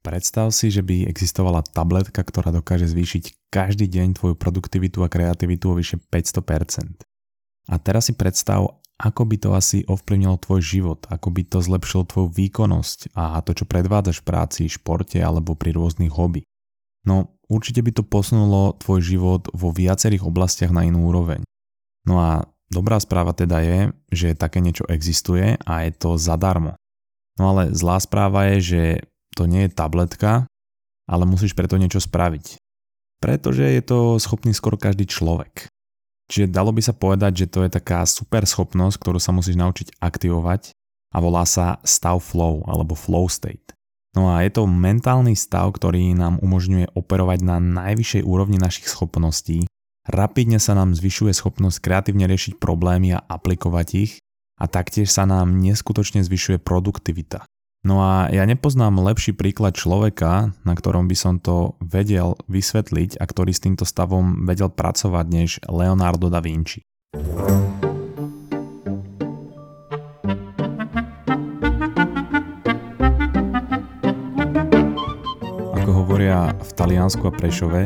Predstav si, že by existovala tabletka, ktorá dokáže zvýšiť každý deň tvoju produktivitu a kreativitu o vyše 500%. A teraz si predstav, ako by to asi ovplyvnilo tvoj život, ako by to zlepšilo tvoju výkonnosť a to, čo predvádzaš v práci, športe alebo pri rôznych hobby. No, určite by to posunulo tvoj život vo viacerých oblastiach na inú úroveň. No a dobrá správa teda je, že také niečo existuje a je to zadarmo. No ale zlá správa je, že to nie je tabletka, ale musíš preto niečo spraviť. Pretože je to schopný skoro každý človek. Čiže dalo by sa povedať, že to je taká super schopnosť, ktorú sa musíš naučiť aktivovať a volá sa stav flow alebo flow state. No a je to mentálny stav, ktorý nám umožňuje operovať na najvyššej úrovni našich schopností, rapidne sa nám zvyšuje schopnosť kreatívne riešiť problémy a aplikovať ich a taktiež sa nám neskutočne zvyšuje produktivita. No a ja nepoznám lepší príklad človeka, na ktorom by som to vedel vysvetliť a ktorý s týmto stavom vedel pracovať než Leonardo da Vinci. Ako hovoria v Taliansku a Prešove,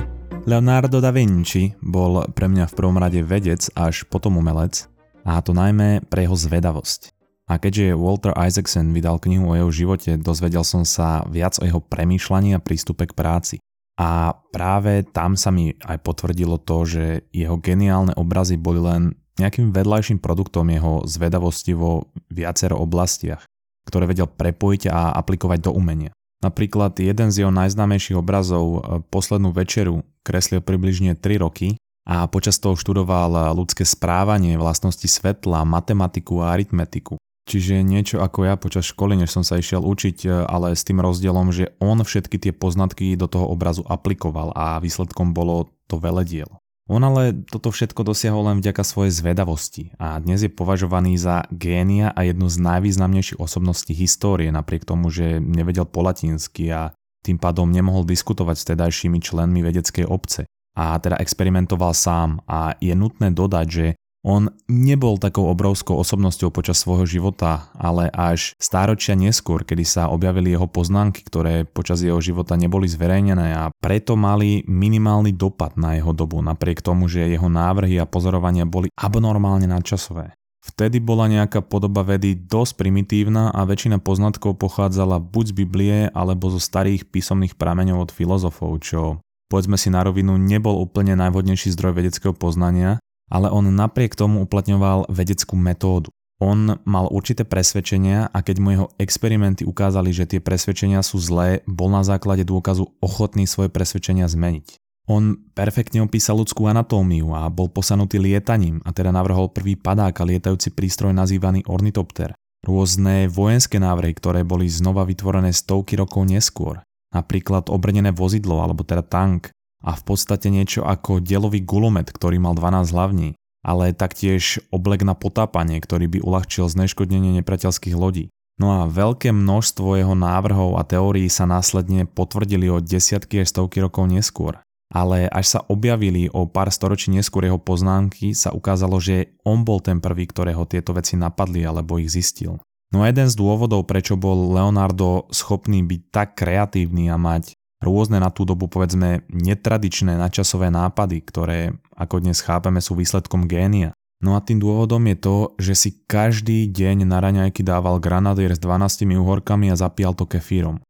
Leonardo da Vinci bol pre mňa v prvom rade vedec až potom umelec, a to najmä pre jeho zvedavosť. A keďže Walter Isaacson vydal knihu o jeho živote, dozvedel som sa viac o jeho premýšľaní a prístupe k práci. A práve tam sa mi aj potvrdilo to, že jeho geniálne obrazy boli len nejakým vedľajším produktom jeho zvedavosti vo viacero oblastiach, ktoré vedel prepojiť a aplikovať do umenia. Napríklad jeden z jeho najznámejších obrazov e, Poslednú večeru kreslil približne 3 roky a počas toho študoval ľudské správanie, vlastnosti svetla, matematiku a aritmetiku. Čiže niečo ako ja počas školy, než som sa išiel učiť, e, ale s tým rozdielom, že on všetky tie poznatky do toho obrazu aplikoval a výsledkom bolo to velediel. On ale toto všetko dosiahol len vďaka svojej zvedavosti a dnes je považovaný za génia a jednu z najvýznamnejších osobností histórie, napriek tomu, že nevedel po latinsky a tým pádom nemohol diskutovať s tedajšími členmi vedeckej obce. A teda experimentoval sám a je nutné dodať, že on nebol takou obrovskou osobnosťou počas svojho života, ale až stáročia neskôr, kedy sa objavili jeho poznámky, ktoré počas jeho života neboli zverejnené a preto mali minimálny dopad na jeho dobu, napriek tomu, že jeho návrhy a pozorovania boli abnormálne nadčasové. Vtedy bola nejaká podoba vedy dosť primitívna a väčšina poznatkov pochádzala buď z Biblie alebo zo starých písomných prameňov od filozofov, čo povedzme si na rovinu nebol úplne najvhodnejší zdroj vedeckého poznania ale on napriek tomu uplatňoval vedeckú metódu. On mal určité presvedčenia a keď mu jeho experimenty ukázali, že tie presvedčenia sú zlé, bol na základe dôkazu ochotný svoje presvedčenia zmeniť. On perfektne opísal ľudskú anatómiu a bol posanutý lietaním a teda navrhol prvý padák a lietajúci prístroj nazývaný ornitopter. Rôzne vojenské návrhy, ktoré boli znova vytvorené stovky rokov neskôr. Napríklad obrnené vozidlo alebo teda tank, a v podstate niečo ako delový gulomet, ktorý mal 12 hlavní, ale taktiež oblek na potápanie, ktorý by uľahčil zneškodnenie nepriateľských lodí. No a veľké množstvo jeho návrhov a teórií sa následne potvrdili o desiatky až stovky rokov neskôr. Ale až sa objavili o pár storočí neskôr jeho poznámky, sa ukázalo, že on bol ten prvý, ktorého tieto veci napadli alebo ich zistil. No a jeden z dôvodov, prečo bol Leonardo schopný byť tak kreatívny a mať rôzne na tú dobu povedzme netradičné načasové nápady, ktoré ako dnes chápeme sú výsledkom génia. No a tým dôvodom je to, že si každý deň na raňajky dával granadier s 12 uhorkami a zapíjal to kefírom.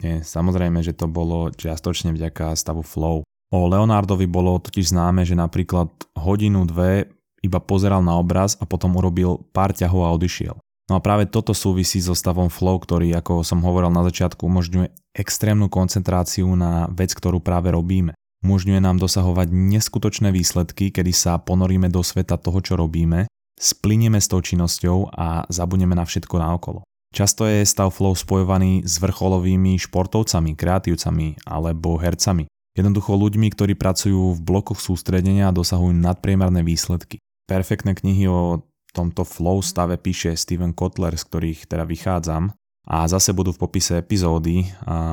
Nie, samozrejme, že to bolo čiastočne vďaka stavu flow. O Leonardovi bolo totiž známe, že napríklad hodinu, dve iba pozeral na obraz a potom urobil pár ťahov a odišiel. No a práve toto súvisí so stavom flow, ktorý, ako som hovoril na začiatku, umožňuje extrémnu koncentráciu na vec, ktorú práve robíme. Umožňuje nám dosahovať neskutočné výsledky, kedy sa ponoríme do sveta toho, čo robíme, splinieme s tou činnosťou a zabudneme na všetko naokolo. Často je stav flow spojovaný s vrcholovými športovcami, kreatívcami alebo hercami. Jednoducho ľuďmi, ktorí pracujú v blokoch sústredenia a dosahujú nadpriemerné výsledky. Perfektné knihy o tomto flow stave píše Steven Kotler, z ktorých teda vychádzam. A zase budú v popise epizódy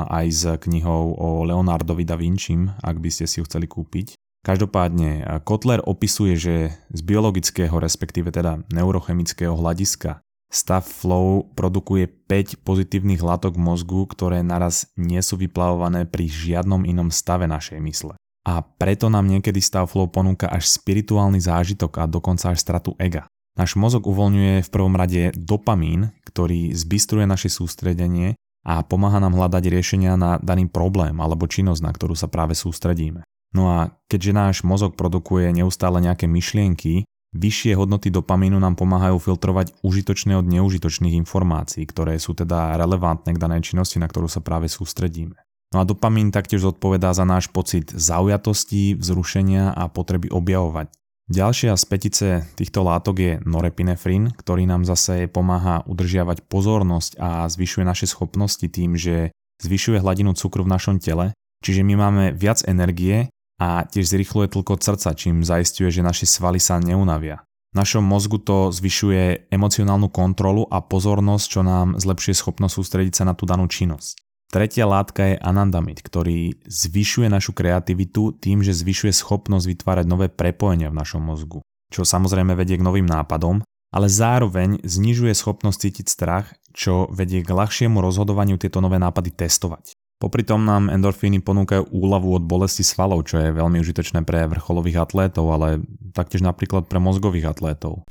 aj s knihou o Leonardovi da Vinci, ak by ste si ju chceli kúpiť. Každopádne, Kotler opisuje, že z biologického, respektíve teda neurochemického hľadiska Stav flow produkuje 5 pozitívnych látok mozgu, ktoré naraz nie sú vyplavované pri žiadnom inom stave našej mysle. A preto nám niekedy stav flow ponúka až spirituálny zážitok a dokonca až stratu ega. Náš mozog uvoľňuje v prvom rade dopamín, ktorý zbystruje naše sústredenie a pomáha nám hľadať riešenia na daný problém alebo činnosť, na ktorú sa práve sústredíme. No a keďže náš mozog produkuje neustále nejaké myšlienky, Vyššie hodnoty dopamínu nám pomáhajú filtrovať užitočné od neužitočných informácií, ktoré sú teda relevantné k danej činnosti, na ktorú sa práve sústredíme. No a dopamín taktiež zodpovedá za náš pocit zaujatosti, vzrušenia a potreby objavovať. Ďalšia z petice týchto látok je norepinefrín, ktorý nám zase pomáha udržiavať pozornosť a zvyšuje naše schopnosti tým, že zvyšuje hladinu cukru v našom tele, čiže my máme viac energie a tiež zrychluje tlkot srdca, čím zaistuje, že naše svaly sa neunavia. V našom mozgu to zvyšuje emocionálnu kontrolu a pozornosť, čo nám zlepšuje schopnosť sústrediť sa na tú danú činnosť. Tretia látka je anandamid, ktorý zvyšuje našu kreativitu tým, že zvyšuje schopnosť vytvárať nové prepojenia v našom mozgu, čo samozrejme vedie k novým nápadom, ale zároveň znižuje schopnosť cítiť strach, čo vedie k ľahšiemu rozhodovaniu tieto nové nápady testovať. Popri tom nám endorfíny ponúkajú úľavu od bolesti svalov, čo je veľmi užitočné pre vrcholových atlétov, ale taktiež napríklad pre mozgových atlétov.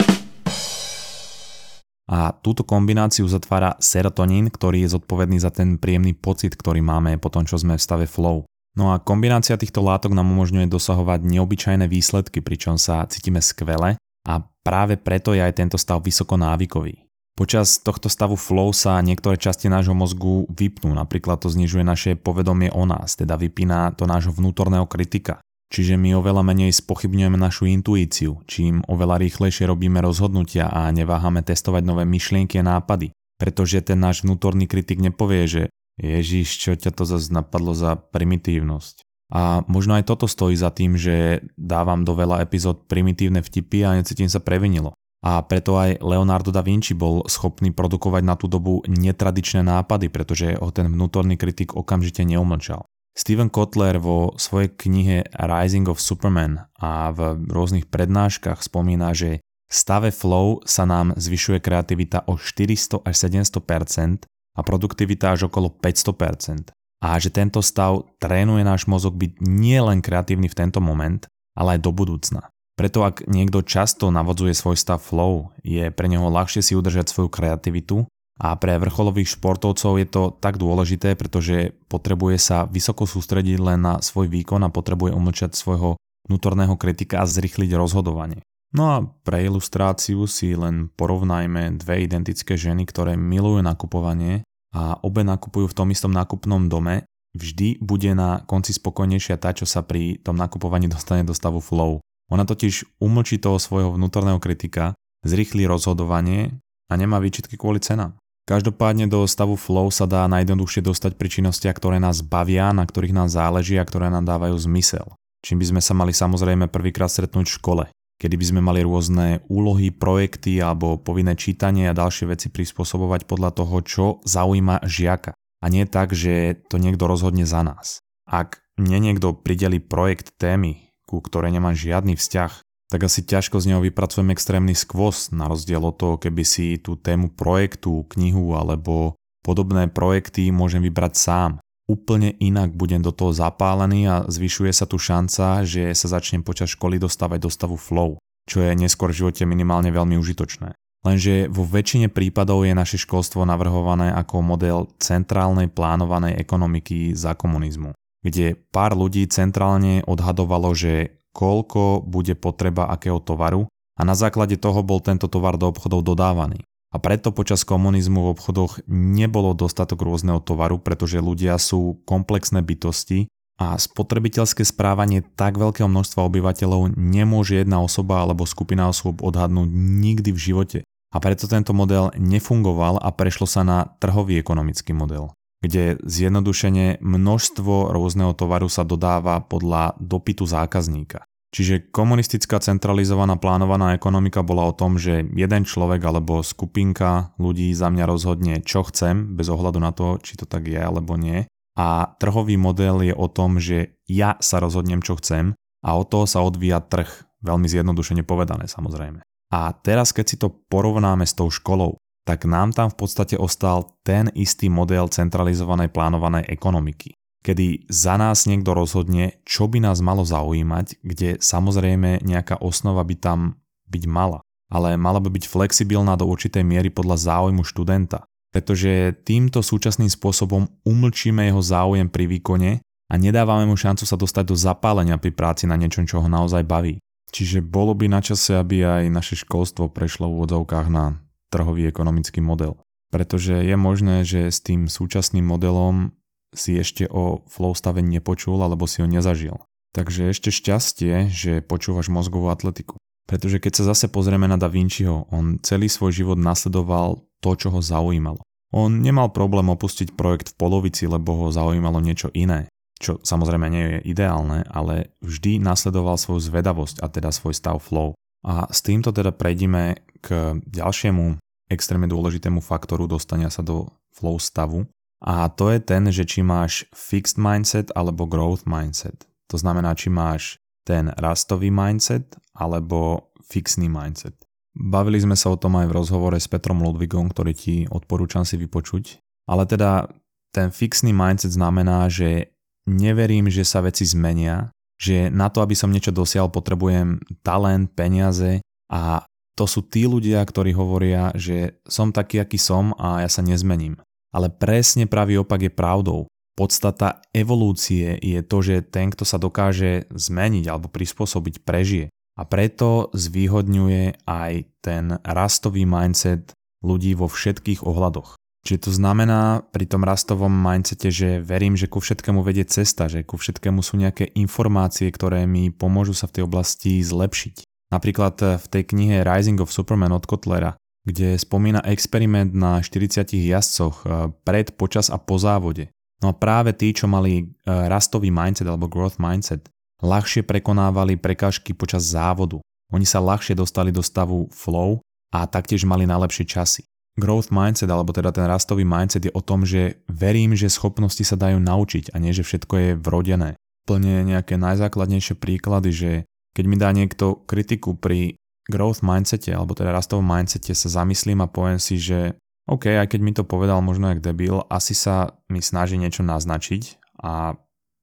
A túto kombináciu zatvára serotonín, ktorý je zodpovedný za ten príjemný pocit, ktorý máme po tom, čo sme v stave flow. No a kombinácia týchto látok nám umožňuje dosahovať neobyčajné výsledky, pričom sa cítime skvele a práve preto je aj tento stav vysoko návykový. Počas tohto stavu flow sa niektoré časti nášho mozgu vypnú, napríklad to znižuje naše povedomie o nás, teda vypína to nášho vnútorného kritika. Čiže my oveľa menej spochybňujeme našu intuíciu, čím oveľa rýchlejšie robíme rozhodnutia a neváhame testovať nové myšlienky a nápady. Pretože ten náš vnútorný kritik nepovie, že Ježiš, čo ťa to zase napadlo za primitívnosť. A možno aj toto stojí za tým, že dávam do veľa epizód primitívne vtipy a necítim sa previnilo a preto aj Leonardo da Vinci bol schopný produkovať na tú dobu netradičné nápady, pretože ho ten vnútorný kritik okamžite neumlčal. Steven Kotler vo svojej knihe Rising of Superman a v rôznych prednáškach spomína, že stave flow sa nám zvyšuje kreativita o 400 až 700% a produktivita až okolo 500%. A že tento stav trénuje náš mozog byť nielen kreatívny v tento moment, ale aj do budúcna. Preto ak niekto často navodzuje svoj stav flow, je pre neho ľahšie si udržať svoju kreativitu a pre vrcholových športovcov je to tak dôležité, pretože potrebuje sa vysoko sústrediť len na svoj výkon a potrebuje umlčať svojho vnútorného kritika a zrychliť rozhodovanie. No a pre ilustráciu si len porovnajme dve identické ženy, ktoré milujú nakupovanie a obe nakupujú v tom istom nákupnom dome, vždy bude na konci spokojnejšia tá, čo sa pri tom nakupovaní dostane do stavu flow. Ona totiž umlčí toho svojho vnútorného kritika, zrýchli rozhodovanie a nemá výčitky kvôli cenám. Každopádne do stavu flow sa dá najjednoduchšie dostať pri činnostiach, ktoré nás bavia, na ktorých nám záleží a ktoré nám dávajú zmysel. Čím by sme sa mali samozrejme prvýkrát stretnúť v škole, kedy by sme mali rôzne úlohy, projekty alebo povinné čítanie a ďalšie veci prispôsobovať podľa toho, čo zaujíma žiaka. A nie tak, že to niekto rozhodne za nás. Ak mne niekto prideli projekt témy, ku ktorej nemám žiadny vzťah, tak asi ťažko z neho vypracujem extrémny skvos, na rozdiel od toho, keby si tú tému projektu, knihu alebo podobné projekty môžem vybrať sám. Úplne inak budem do toho zapálený a zvyšuje sa tu šanca, že sa začnem počas školy dostávať do stavu flow, čo je neskôr v živote minimálne veľmi užitočné. Lenže vo väčšine prípadov je naše školstvo navrhované ako model centrálnej plánovanej ekonomiky za komunizmu kde pár ľudí centrálne odhadovalo, že koľko bude potreba akého tovaru a na základe toho bol tento tovar do obchodov dodávaný. A preto počas komunizmu v obchodoch nebolo dostatok rôzneho tovaru, pretože ľudia sú komplexné bytosti a spotrebiteľské správanie tak veľkého množstva obyvateľov nemôže jedna osoba alebo skupina osôb odhadnúť nikdy v živote. A preto tento model nefungoval a prešlo sa na trhový ekonomický model kde zjednodušene množstvo rôzneho tovaru sa dodáva podľa dopytu zákazníka. Čiže komunistická centralizovaná plánovaná ekonomika bola o tom, že jeden človek alebo skupinka ľudí za mňa rozhodne, čo chcem, bez ohľadu na to, či to tak je alebo nie. A trhový model je o tom, že ja sa rozhodnem, čo chcem a od toho sa odvíja trh, veľmi zjednodušene povedané samozrejme. A teraz, keď si to porovnáme s tou školou, tak nám tam v podstate ostal ten istý model centralizovanej plánovanej ekonomiky, kedy za nás niekto rozhodne, čo by nás malo zaujímať, kde samozrejme nejaká osnova by tam byť mala, ale mala by byť flexibilná do určitej miery podľa záujmu študenta, pretože týmto súčasným spôsobom umlčíme jeho záujem pri výkone a nedávame mu šancu sa dostať do zapálenia pri práci na niečom, čo ho naozaj baví. Čiže bolo by na čase, aby aj naše školstvo prešlo v úvodzovkách na trhový ekonomický model. Pretože je možné, že s tým súčasným modelom si ešte o flow stave nepočul alebo si ho nezažil. Takže ešte šťastie, že počúvaš mozgovú atletiku. Pretože keď sa zase pozrieme na Da Vinciho, on celý svoj život nasledoval to, čo ho zaujímalo. On nemal problém opustiť projekt v polovici, lebo ho zaujímalo niečo iné. Čo samozrejme nie je ideálne, ale vždy nasledoval svoju zvedavosť a teda svoj stav flow. A s týmto teda prejdime k ďalšiemu extrémne dôležitému faktoru dostania sa do flow stavu a to je ten, že či máš fixed mindset alebo growth mindset. To znamená, či máš ten rastový mindset alebo fixný mindset. Bavili sme sa o tom aj v rozhovore s Petrom Ludvigom, ktorý ti odporúčam si vypočuť. Ale teda ten fixný mindset znamená, že neverím, že sa veci zmenia, že na to, aby som niečo dosiahol, potrebujem talent, peniaze a to sú tí ľudia, ktorí hovoria, že som taký, aký som a ja sa nezmením. Ale presne pravý opak je pravdou. Podstata evolúcie je to, že ten, kto sa dokáže zmeniť alebo prispôsobiť, prežije. A preto zvýhodňuje aj ten rastový mindset ľudí vo všetkých ohľadoch. Čiže to znamená pri tom rastovom mindsete, že verím, že ku všetkému vedie cesta, že ku všetkému sú nejaké informácie, ktoré mi pomôžu sa v tej oblasti zlepšiť. Napríklad eh, v tej knihe Rising of Superman od Kotlera, kde spomína experiment na 40 jazdcoch eh, pred, počas a po závode. No a práve tí, čo mali eh, rastový mindset alebo growth mindset, ľahšie prekonávali prekážky počas závodu. Oni sa ľahšie dostali do stavu flow a taktiež mali najlepšie časy. Growth mindset, alebo teda ten rastový mindset je o tom, že verím, že schopnosti sa dajú naučiť a nie, že všetko je vrodené. Plne nejaké najzákladnejšie príklady, že keď mi dá niekto kritiku pri growth mindsete, alebo teda rastovom mindsete sa zamyslím a poviem si, že OK, aj keď mi to povedal možno jak debil, asi sa mi snaží niečo naznačiť a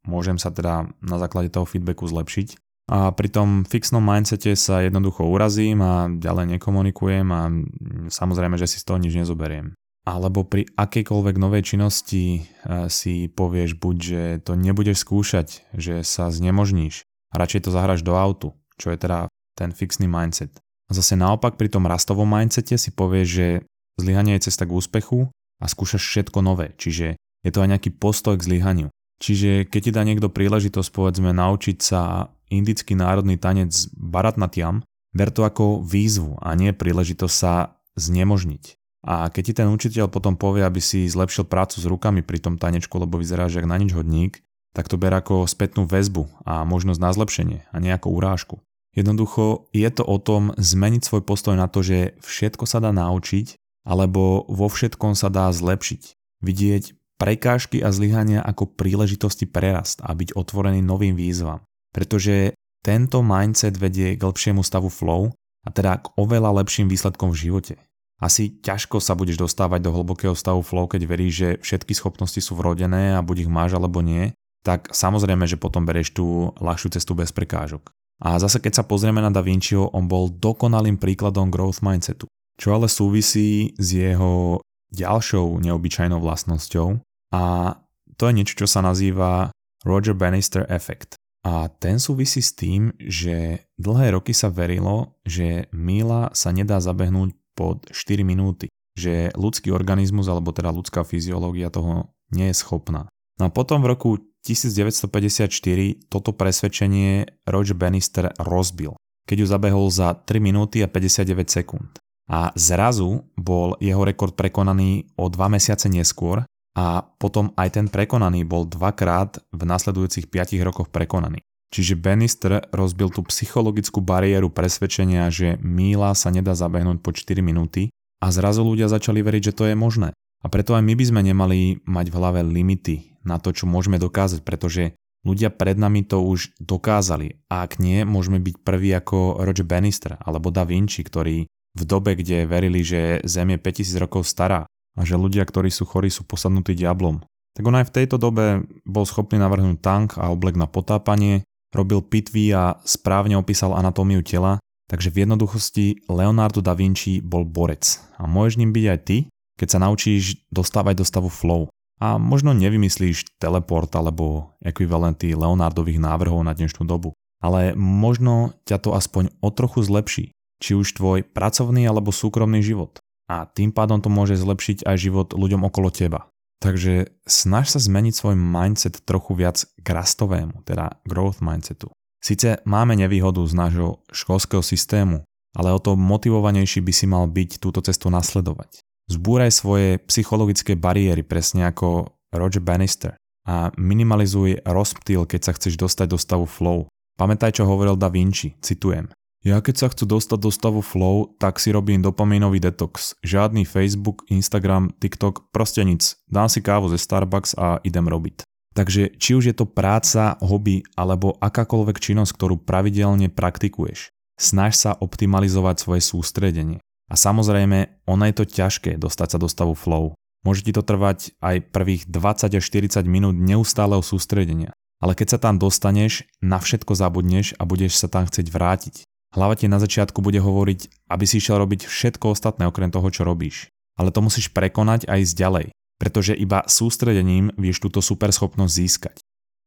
môžem sa teda na základe toho feedbacku zlepšiť. A pri tom fixnom mindsete sa jednoducho urazím a ďalej nekomunikujem a samozrejme, že si z toho nič nezoberiem. Alebo pri akejkoľvek novej činnosti eh, si povieš buď, že to nebudeš skúšať, že sa znemožníš, radšej to zahraš do autu, čo je teda ten fixný mindset. A zase naopak pri tom rastovom mindsete si povieš, že zlyhanie je cesta k úspechu a skúšaš všetko nové, čiže je to aj nejaký postoj k zlyhaniu. Čiže keď ti dá niekto príležitosť povedzme naučiť sa indický národný tanec Bharatnatyam, ver to ako výzvu a nie príležitosť sa znemožniť. A keď ti ten učiteľ potom povie, aby si zlepšil prácu s rukami pri tom tanečku, lebo vyzeráš jak na nič hodník, tak to ber ako spätnú väzbu a možnosť na zlepšenie a nejakú urážku. Jednoducho je to o tom zmeniť svoj postoj na to, že všetko sa dá naučiť alebo vo všetkom sa dá zlepšiť. Vidieť prekážky a zlyhania ako príležitosti prerast a byť otvorený novým výzvam. Pretože tento mindset vedie k lepšiemu stavu flow a teda k oveľa lepším výsledkom v živote. Asi ťažko sa budeš dostávať do hlbokého stavu flow, keď veríš, že všetky schopnosti sú vrodené a buď ich máš alebo nie, tak samozrejme, že potom bereš tú ľahšiu cestu bez prekážok. A zase keď sa pozrieme na Da Vinciho, on bol dokonalým príkladom growth mindsetu, čo ale súvisí s jeho ďalšou neobyčajnou vlastnosťou a to je niečo, čo sa nazýva Roger Bannister Effect. A ten súvisí s tým, že dlhé roky sa verilo, že míla sa nedá zabehnúť pod 4 minúty, že ľudský organizmus alebo teda ľudská fyziológia toho nie je schopná. No a potom v roku 1954 toto presvedčenie Roger Bannister rozbil, keď ju zabehol za 3 minúty a 59 sekúnd. A zrazu bol jeho rekord prekonaný o 2 mesiace neskôr a potom aj ten prekonaný bol dvakrát v nasledujúcich 5 rokoch prekonaný. Čiže Bannister rozbil tú psychologickú bariéru presvedčenia, že míla sa nedá zabehnúť po 4 minúty a zrazu ľudia začali veriť, že to je možné. A preto aj my by sme nemali mať v hlave limity na to, čo môžeme dokázať, pretože ľudia pred nami to už dokázali a ak nie, môžeme byť prví ako Roger Bannister alebo Da Vinci, ktorí v dobe, kde verili, že Zem je 5000 rokov stará a že ľudia, ktorí sú chorí, sú posadnutí diablom. Tak on aj v tejto dobe bol schopný navrhnúť tank a oblek na potápanie, robil pitvy a správne opísal anatómiu tela, takže v jednoduchosti Leonardo da Vinci bol borec. A môžeš ním byť aj ty, keď sa naučíš dostávať do stavu flow. A možno nevymyslíš teleport alebo ekvivalenty Leonardových návrhov na dnešnú dobu. Ale možno ťa to aspoň o trochu zlepší či už tvoj pracovný alebo súkromný život. A tým pádom to môže zlepšiť aj život ľuďom okolo teba. Takže snaž sa zmeniť svoj mindset trochu viac k rastovému, teda growth mindsetu. Sice máme nevýhodu z nášho školského systému, ale o to motivovanejší by si mal byť túto cestu nasledovať. Zbúraj svoje psychologické bariéry, presne ako Roger Bannister a minimalizuj rozptýl, keď sa chceš dostať do stavu flow. Pamätaj, čo hovoril Da Vinci, citujem. Ja keď sa chcú dostať do stavu flow, tak si robím dopamínový detox. Žiadny Facebook, Instagram, TikTok, proste nic. Dám si kávu ze Starbucks a idem robiť. Takže či už je to práca, hobby alebo akákoľvek činnosť, ktorú pravidelne praktikuješ, snaž sa optimalizovať svoje sústredenie. A samozrejme, ono je to ťažké dostať sa do stavu flow. Môže ti to trvať aj prvých 20 až 40 minút neustáleho sústredenia. Ale keď sa tam dostaneš, na všetko zabudneš a budeš sa tam chcieť vrátiť. Hlava ti na začiatku bude hovoriť, aby si išiel robiť všetko ostatné okrem toho, čo robíš. Ale to musíš prekonať a ísť ďalej, pretože iba sústredením vieš túto superschopnosť získať.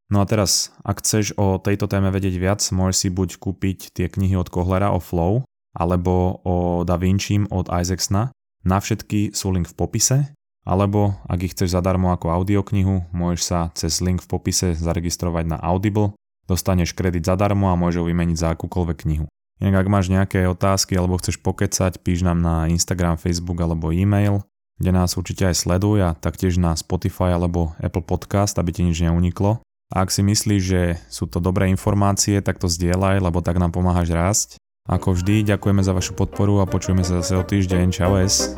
No a teraz, ak chceš o tejto téme vedieť viac, môžeš si buď kúpiť tie knihy od Kohlera o Flow, alebo o Da Vinci od Isaacsna. Na všetky sú link v popise, alebo ak ich chceš zadarmo ako audioknihu, môžeš sa cez link v popise zaregistrovať na Audible, dostaneš kredit zadarmo a môžeš ho vymeniť za akúkoľvek knihu. Inak ak máš nejaké otázky alebo chceš pokecať, píš nám na Instagram, Facebook alebo e-mail, kde nás určite aj sleduj a taktiež na Spotify alebo Apple Podcast, aby ti nič neuniklo. A ak si myslíš, že sú to dobré informácie, tak to zdieľaj, lebo tak nám pomáhaš rásť. Ako vždy, ďakujeme za vašu podporu a počujeme sa zase o týždeň. Čau es.